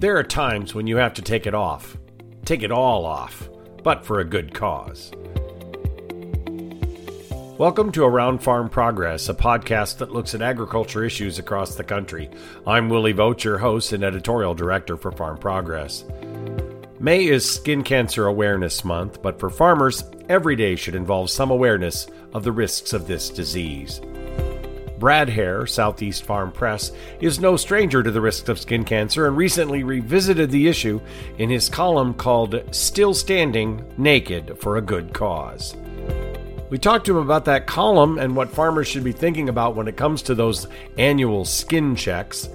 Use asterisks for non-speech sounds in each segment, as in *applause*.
There are times when you have to take it off. Take it all off, but for a good cause. Welcome to Around Farm Progress, a podcast that looks at agriculture issues across the country. I'm Willie Vogt, your host and editorial director for Farm Progress. May is Skin Cancer Awareness Month, but for farmers, every day should involve some awareness of the risks of this disease. Brad Haire, Southeast Farm Press, is no stranger to the risks of skin cancer and recently revisited the issue in his column called Still Standing Naked for a Good Cause. We talked to him about that column and what farmers should be thinking about when it comes to those annual skin checks.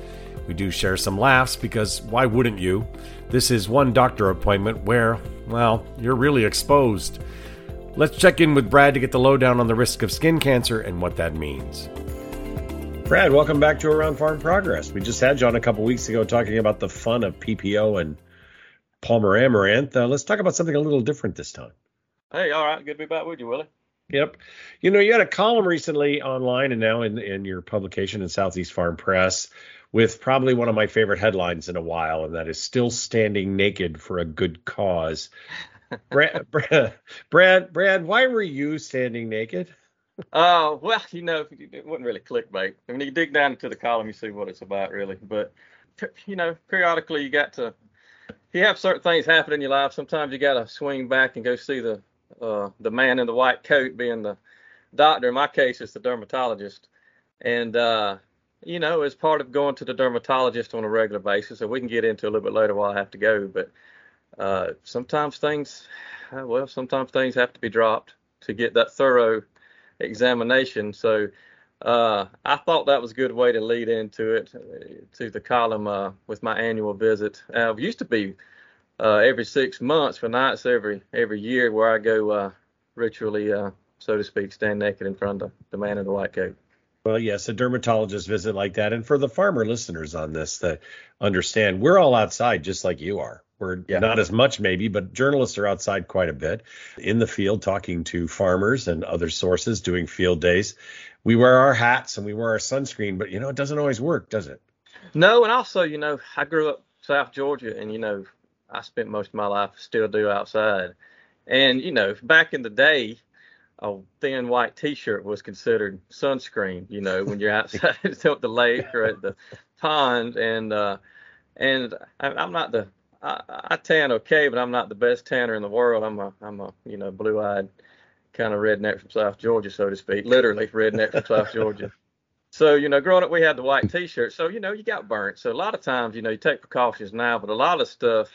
We do share some laughs because why wouldn't you? This is one doctor appointment where, well, you're really exposed. Let's check in with Brad to get the lowdown on the risk of skin cancer and what that means. Brad, welcome back to Around Farm Progress. We just had you on a couple weeks ago talking about the fun of PPO and Palmer Amaranth. Uh, let's talk about something a little different this time. Hey, all right, good to be back with you, Willie. Yep. You know, you had a column recently online and now in, in your publication in Southeast Farm Press with probably one of my favorite headlines in a while, and that is Still Standing Naked for a Good Cause. *laughs* Brad, Brad, Brad, Brad, why were you standing naked? Uh, well, you know, it wasn't really clickbait. I mean, you dig down into the column, you see what it's about, really. But you know, periodically you got to, you have certain things happen in your life. Sometimes you got to swing back and go see the uh, the man in the white coat, being the doctor. In my case, it's the dermatologist, and uh, you know, as part of going to the dermatologist on a regular basis, and we can get into a little bit later while I have to go, but uh, sometimes things, well, sometimes things have to be dropped to get that thorough examination. So uh, I thought that was a good way to lead into it, uh, to the column uh, with my annual visit. Uh, it used to be uh, every six months, for nights every every year, where I go uh, ritually, so to speak, stand naked in front of the man in the white coat. Well, yes, a dermatologist visit like that. And for the farmer listeners on this that understand, we're all outside just like you are. We're yeah. not as much maybe, but journalists are outside quite a bit in the field talking to farmers and other sources doing field days. We wear our hats and we wear our sunscreen, but you know, it doesn't always work, does it? No, and also, you know, I grew up South Georgia and you know, I spent most of my life still do outside. And you know, back in the day, a thin white T-shirt was considered sunscreen. You know, when you're *laughs* outside *laughs* at the lake or at the pond, and uh, and I, I'm not the I, I tan okay, but I'm not the best tanner in the world. I'm a I'm a you know blue-eyed kind of redneck from South Georgia, so to speak, literally redneck from South *laughs* Georgia. So you know, growing up, we had the white T-shirt, so you know you got burnt. So a lot of times, you know, you take precautions now, but a lot of stuff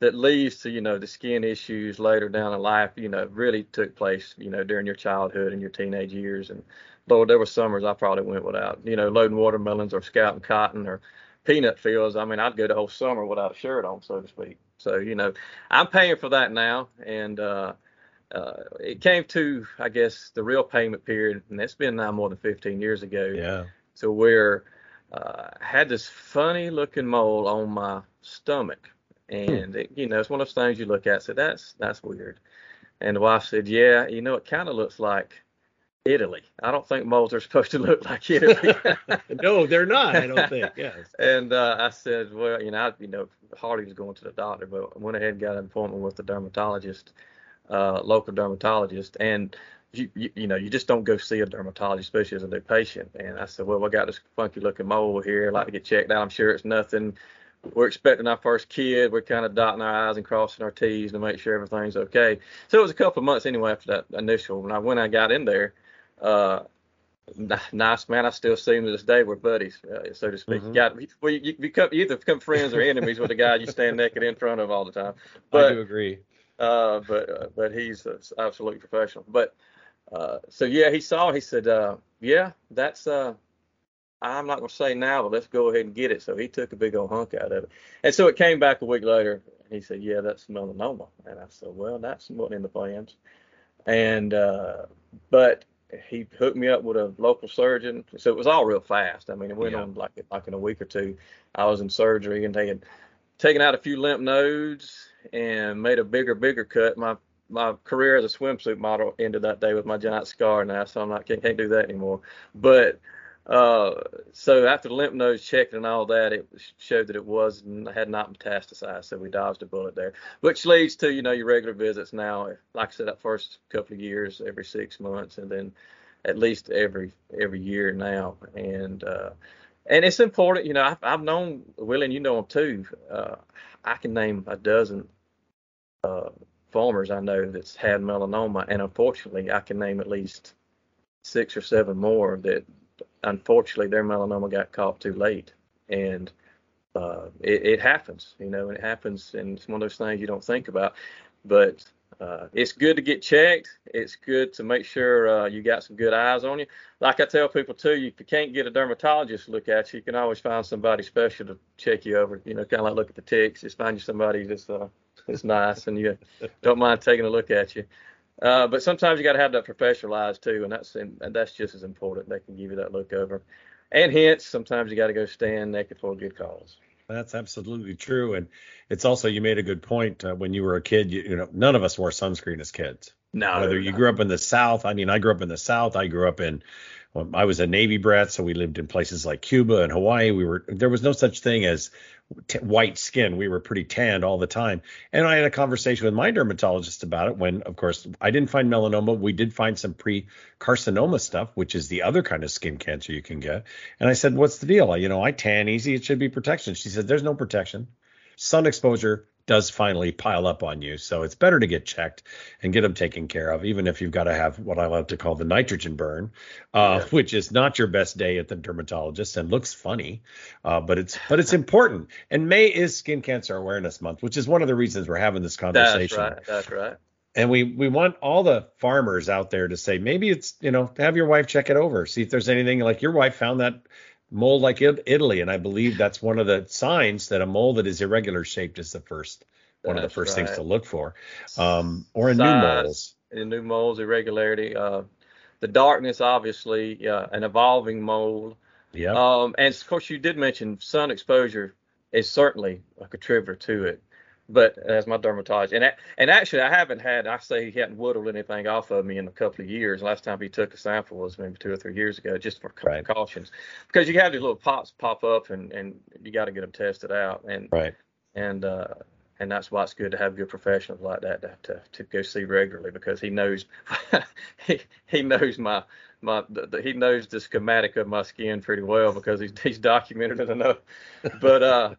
that leads to you know the skin issues later down in life, you know, really took place, you know, during your childhood and your teenage years. And Lord, there were summers I probably went without, you know, loading watermelons or scouting cotton or peanut fields, I mean, I'd go the whole summer without a shirt on, so to speak. So, you know, I'm paying for that now. And uh, uh, it came to, I guess, the real payment period, and that's been now more than 15 years ago. Yeah. So where uh, I had this funny looking mole on my stomach. And, hmm. it, you know, it's one of those things you look at, so that's, that's weird. And the wife said, yeah, you know, it kind of looks like Italy. I don't think moles are supposed to look like Italy. *laughs* no, they're not. I don't think. *laughs* Yes. and uh, I said, well, you know, I, you know, Hardy was going to the doctor, but I went ahead and got an appointment with the dermatologist, uh, local dermatologist, and you, you, you, know, you just don't go see a dermatologist, especially as a new patient. And I said, well, I got this funky looking mole here. I'd like to get checked out. I'm sure it's nothing. We're expecting our first kid. We're kind of dotting our I's and crossing our T's to make sure everything's okay. So it was a couple of months anyway after that initial. When I when I got in there, uh, nice man. I still see him to this day. We're buddies, uh, so to speak. Mm-hmm. You got well, you, you, become you either become friends or enemies with the guy you stand naked in front of all the time. But, I do agree. Uh, but uh, but he's uh, absolutely professional. But uh, so yeah, he saw. He said, uh, "Yeah, that's uh, I'm not to say now, but let's go ahead and get it." So he took a big old hunk out of it, and so it came back a week later. And he said, "Yeah, that's melanoma," and I said, "Well, that's not in the plans." And uh, but he hooked me up with a local surgeon. So it was all real fast. I mean, it went yeah. on like like in a week or two. I was in surgery and they had taken out a few lymph nodes and made a bigger, bigger cut. My my career as a swimsuit model ended that day with my giant scar now, so I'm not can't, can't do that anymore. But Uh, so after the lymph nodes checked and all that, it showed that it was had not metastasized. So we dodged a bullet there, which leads to you know your regular visits now. Like I said, that first couple of years, every six months, and then at least every every year now. And uh, and it's important, you know. I've, I've known Willie, and you know him too. Uh, I can name a dozen uh, farmers I know that's had melanoma, and unfortunately, I can name at least six or seven more that unfortunately their melanoma got caught too late, and uh, it, it, happens, you know, and it happens, and it's one of those things you don't think about, but uh, it's good to get checked. It's good to make sure uh, you got some good eyes on you. Like I tell people too, if you can't get a dermatologist to look at you, you can always find somebody special to check you over. You know, kind of like look at the ticks. Just find you somebody that's uh, that's nice and you don't mind taking a look at you. Uh, but sometimes you got to have that professional eyes too, and that's and that's just as important. They can give you that look over, and hence sometimes you got to go stand naked for a good cause. That's absolutely true, and it's also you made a good point. Uh, when you were a kid, you, you, know, none of us wore sunscreen as kids. No. Whether you grew up in the South, I mean, I grew up in the South. I grew up in Um, I was a Navy brat, so we lived in places like Cuba and Hawaii. We were there was no such thing as t- white skin. We were pretty tanned all the time. And I had a conversation with my dermatologist about it. When, of course, I didn't find melanoma. We did find some pre-carcinoma stuff, which is the other kind of skin cancer you can get. And I said, "What's the deal? You know, I tan easy. It should be protection." She said, "There's no protection. Sun exposure does finally pile up on you. So it's better to get checked and get them taken care of, even if you've got to have what I love to call the nitrogen burn, uh, yeah. *laughs* which is not your best day at the dermatologist and looks funny, uh, but it's but it's important. And May is Skin Cancer Awareness Month, which is one of the reasons we're having this conversation. That's right. That's right. And we we want all the farmers out there to say maybe it's you know have your wife check it over, see if there's anything like your wife found that mold like Italy, and I believe that's one of the signs that a mold that is irregular shaped is the first one that's of the first right. things to look for, um, or in Size, new molds. In new molds, irregularity, uh, the darkness, obviously, uh, an evolving mold. Yeah. Um, and of course, you did mention sun exposure is certainly a contributor to it. But as my dermatologist, and and actually, I haven't had. I say he hadn't whittled anything off of me in a couple of years. Last time he took a sample was maybe two or three years ago, just for right. precautions, because you have these little pops pop up, and and you got to get them tested out. And right. And uh, and that's why it's good to have good professionals like that to to, to go see regularly because he knows *laughs* he he knows my my the, the, he knows the schematic of my skin pretty well because he's he's documented it enough. But uh,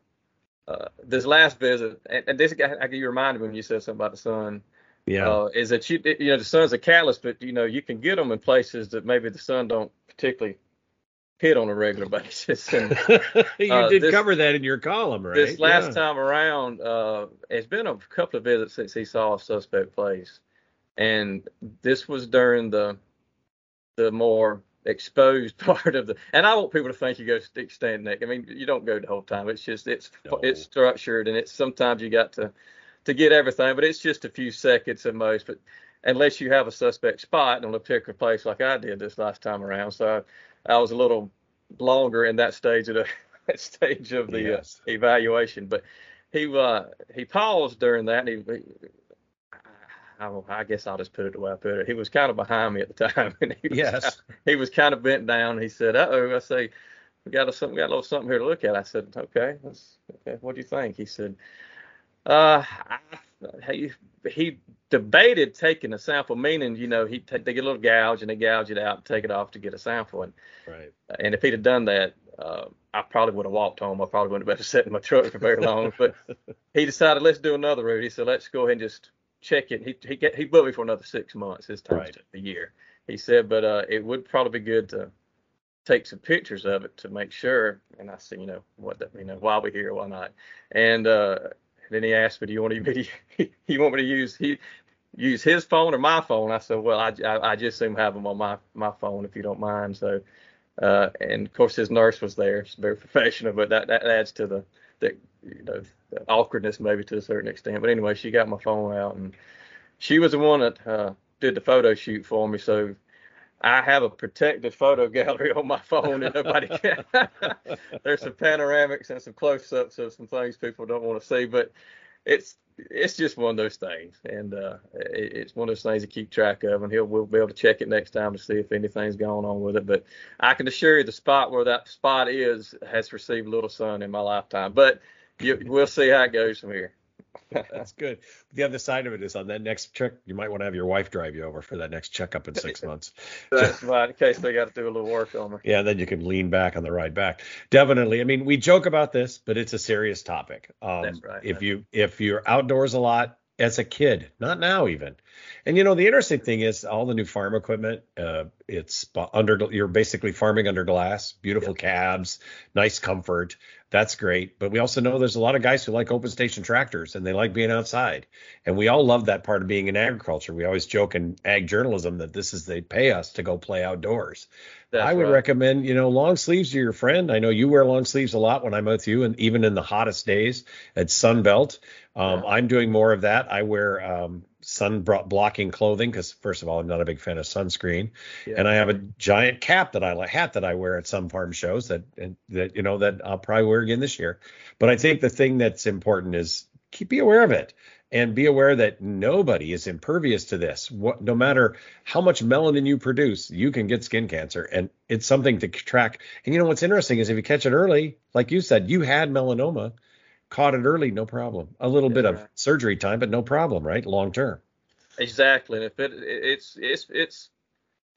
uh, this last visit, and, and this guy, I you reminded me when you said something about the sun. Yeah. Uh, is that you you know the sun's a catalyst, but you know you can get them in places that maybe the sun don't particularly hit on a regular *laughs* basis. *laughs* And, you uh, did this, cover that in your column, right? This last yeah. time around, uh, it's been a couple of visits since he saw a suspect place, and this was during the the more exposed *laughs* part of the. And I want people to think you go stick stand neck. I mean, you don't go the whole time. It's just it's no. it's structured, and it's sometimes you got to to get everything, but it's just a few seconds at most. But unless you have a suspect spot on a particular place like I did this last time around, so I, I was a little longer in that stage of the *laughs* stage of the uh, yes. uh, evaluation. But he uh, he paused during that. And he, he I, I, guess I'll just put it the way I put it. He was kind of behind me at the *laughs* time, and he was yes, kind of, he was kind of bent down. He said, "Uh oh," I say, "We got a something, got a little something here to look at." I said, "Okay, okay. What do you think?" He said, "Uh, I, he he debated taking a sample, meaning you know he t- they get a little gouge and they gouge it out and take it off to get a sample, and right. And if he'd have done that, uh, I probably would have walked home. I probably wouldn't have been *laughs* sitting in my truck for very long. but he decided let's do another route. He said let's go ahead and just check it. He he get, he booked me for another six months. His time right. a year. He said, but uh, it would probably be good to take some pictures of it to make sure. And I said, you know what, that, you know, why we here, why not? And uh, then he asked me, "Do you want me to? *laughs* you want me to use he use his phone or my phone?" I said, "Well, I, I, I just assume have him on my my phone if you don't mind." So, uh, and of course his nurse was there. She's very professional, but that that adds to the the you know the awkwardness maybe to a certain extent. But anyway, she got my phone out and she was the one that uh, did the photo shoot for me. So I have a protected photo gallery *laughs* on my phone and nobody can. *laughs* There's some panoramics and some close ups of some things people don't want to see. But it's it's just one of those things, and uh, it, it's one of those things to keep track of. And he'll we'll be able to check it next time to see if anything's going on with it. But I can assure you, the spot where that spot is has received little sun in my lifetime. But you, we'll see how it goes from here. *laughs* That's good. The other side of it is on that next check, you might want to have your wife drive you over for that next checkup in six *laughs* months. That's right, in case they got to do a little work on me. Yeah, then you can lean back on the ride back. Definitely. I mean, we joke about this, but it's a serious topic. Um, That's right. If you if you're outdoors a lot as a kid, not now even. And you know, the interesting thing is all the new farm equipment. Uh, it's under you're basically farming under glass, beautiful yep. cabs, nice comfort. That's great. But we also know there's a lot of guys who like open station tractors and they like being outside. And we all love that part of being in agriculture. We always joke in ag journalism that this is they pay us to go play outdoors. That's I would right. recommend, you know, long sleeves are your friend. I know you wear long sleeves a lot when I'm with you, and even in the hottest days at Sunbelt. Um, yeah. I'm doing more of that. I wear um, sun blocking clothing because first of all i'm not a big fan of sunscreen. Yeah. and i have a giant cap that i like hat that i wear at some farm shows that and that you know that i'll probably wear again this year. But i think the thing that's important is keep be aware of it and be aware that nobody is impervious to this. What, no matter how much melanin you produce you can get skin cancer and it's something to track. And you know what's interesting is if you catch it early like you said you had melanoma caught it early, no problem. A little That's bit right. of surgery time, but no problem, right? Long term. Exactly. And if it it's it's it's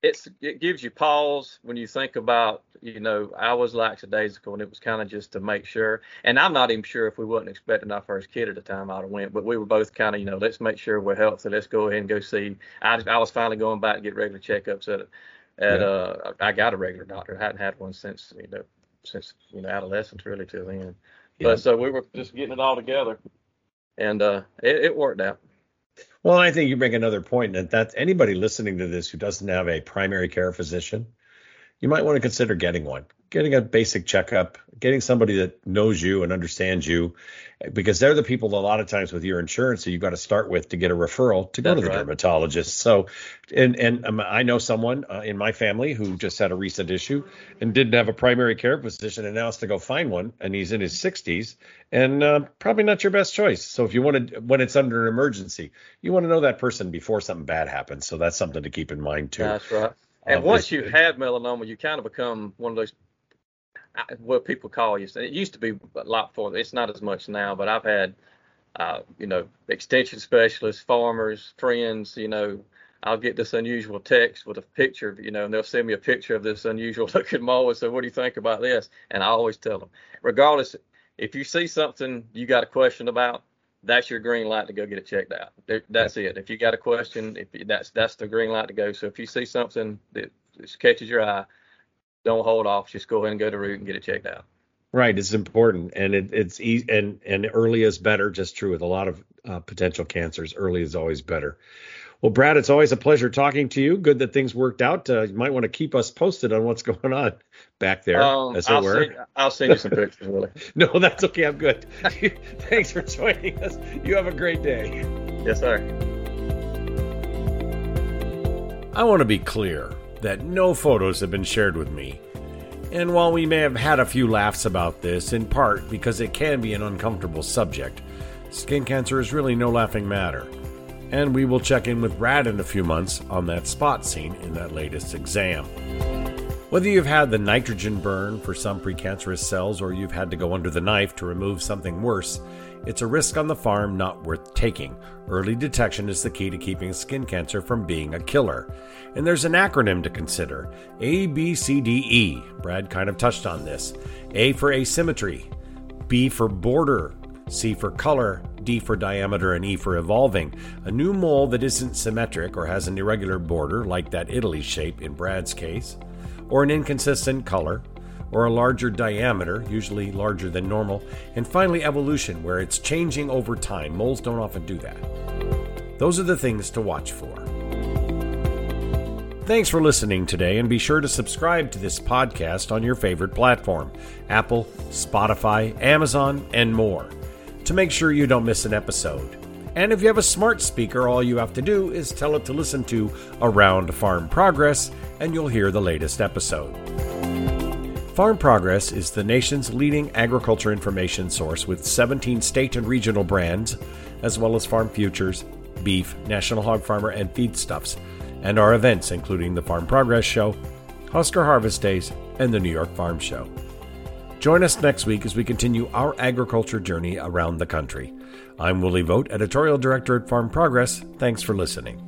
it's it gives you pause when you think about you know I was lackadaisical and it was kind of just to make sure. And I'm not even sure if we wasn't expecting our first kid at the time I'd have went, but we were both kind of you know let's make sure we're healthy. Let's go ahead and go see. I I was finally going back and get regular checkups at at yeah. uh I got a regular doctor. I hadn't had one since you know since you know adolescence really till then. Yeah. But so we were just getting it all together, and uh, it, it worked out. Well, I think you make another point that that anybody listening to this who doesn't have a primary care physician, you might want to consider getting one getting a basic checkup, getting somebody that knows you and understands you, because they're the people a lot of times with your insurance that you've got to start with to get a referral to go That's to the right. dermatologist. So, and and um, I know someone uh, in my family who just had a recent issue and didn't have a primary care physician and now has to go find one, and he's in his 60s and uh, probably not your best choice. So if you want to, when it's under an emergency, you want to know that person before something bad happens. So that's something to keep in mind too. That's right. And once you've melanoma, you kind of become one of those what people call you. It used to be a lot for. It's not as much now, but I've had, uh, you know, extension specialists, farmers, friends. You know, I'll get this unusual text with a picture, you know, and they'll send me a picture of this unusual *laughs* looking mole and say, "What do you think about this?" And I always tell them, regardless, if you see something you got a question about, that's your green light to go get it checked out. That's it. If you got a question, if that's that's the green light to go. So if you see something that catches your eye, don't hold off. Just go ahead and go to root and get it checked out. Right, it's important, and it, it's easy, and and early is better. Just true with a lot of uh, potential cancers. Early is always better. Well, Brad, it's always a pleasure talking to you. Good that things worked out. Uh, you might want to keep us posted on what's *laughs* going on back there, um, as it I'll were. Send, I'll send you some pictures, Willie. *laughs* no, that's okay. I'm good. *laughs* Thanks for joining us. You have a great day. Yes, sir. I want to be clear that no photos have been shared with me. And while we may have had a few laughs about this, in part because it can be an uncomfortable subject, skin cancer is really no laughing matter. And we will check in with Brad in a few months on that spot seen in that latest exam. Whether you've had the nitrogen burn for some precancerous cells or you've had to go under the knife to remove something worse, it's a risk on the farm not worth taking. Early detection is the key to keeping skin cancer from being a killer. And there's an acronym to consider A, B, C, D, E. Brad kind of touched on this. A for asymmetry, B for border, C for color, D for diameter, and E for evolving. A new mole that isn't symmetric or has an irregular border, like that Italy shape in Brad's case, or an inconsistent color, or a larger diameter, usually larger than normal, and finally evolution, where it's changing over time. Moles don't often do that. Those are the things to watch for. Thanks for listening today, and be sure to subscribe to this podcast on your favorite platform Apple, Spotify, Amazon, and more to make sure you don't miss an episode. And if you have a smart speaker, all you have to do is tell it to listen to Around Farm Progress, and you'll hear the latest episode. Farm Progress is the nation's leading agriculture information source with 17 state and regional brands, as well as farm futures, beef, National Hog Farmer, and feedstuffs, and our events including the Farm Progress Show, Husker Harvest Days, and the New York Farm Show. Join us next week as we continue our agriculture journey around the country. I'm Willie Vogt, Editorial Director at Farm Progress. Thanks for listening.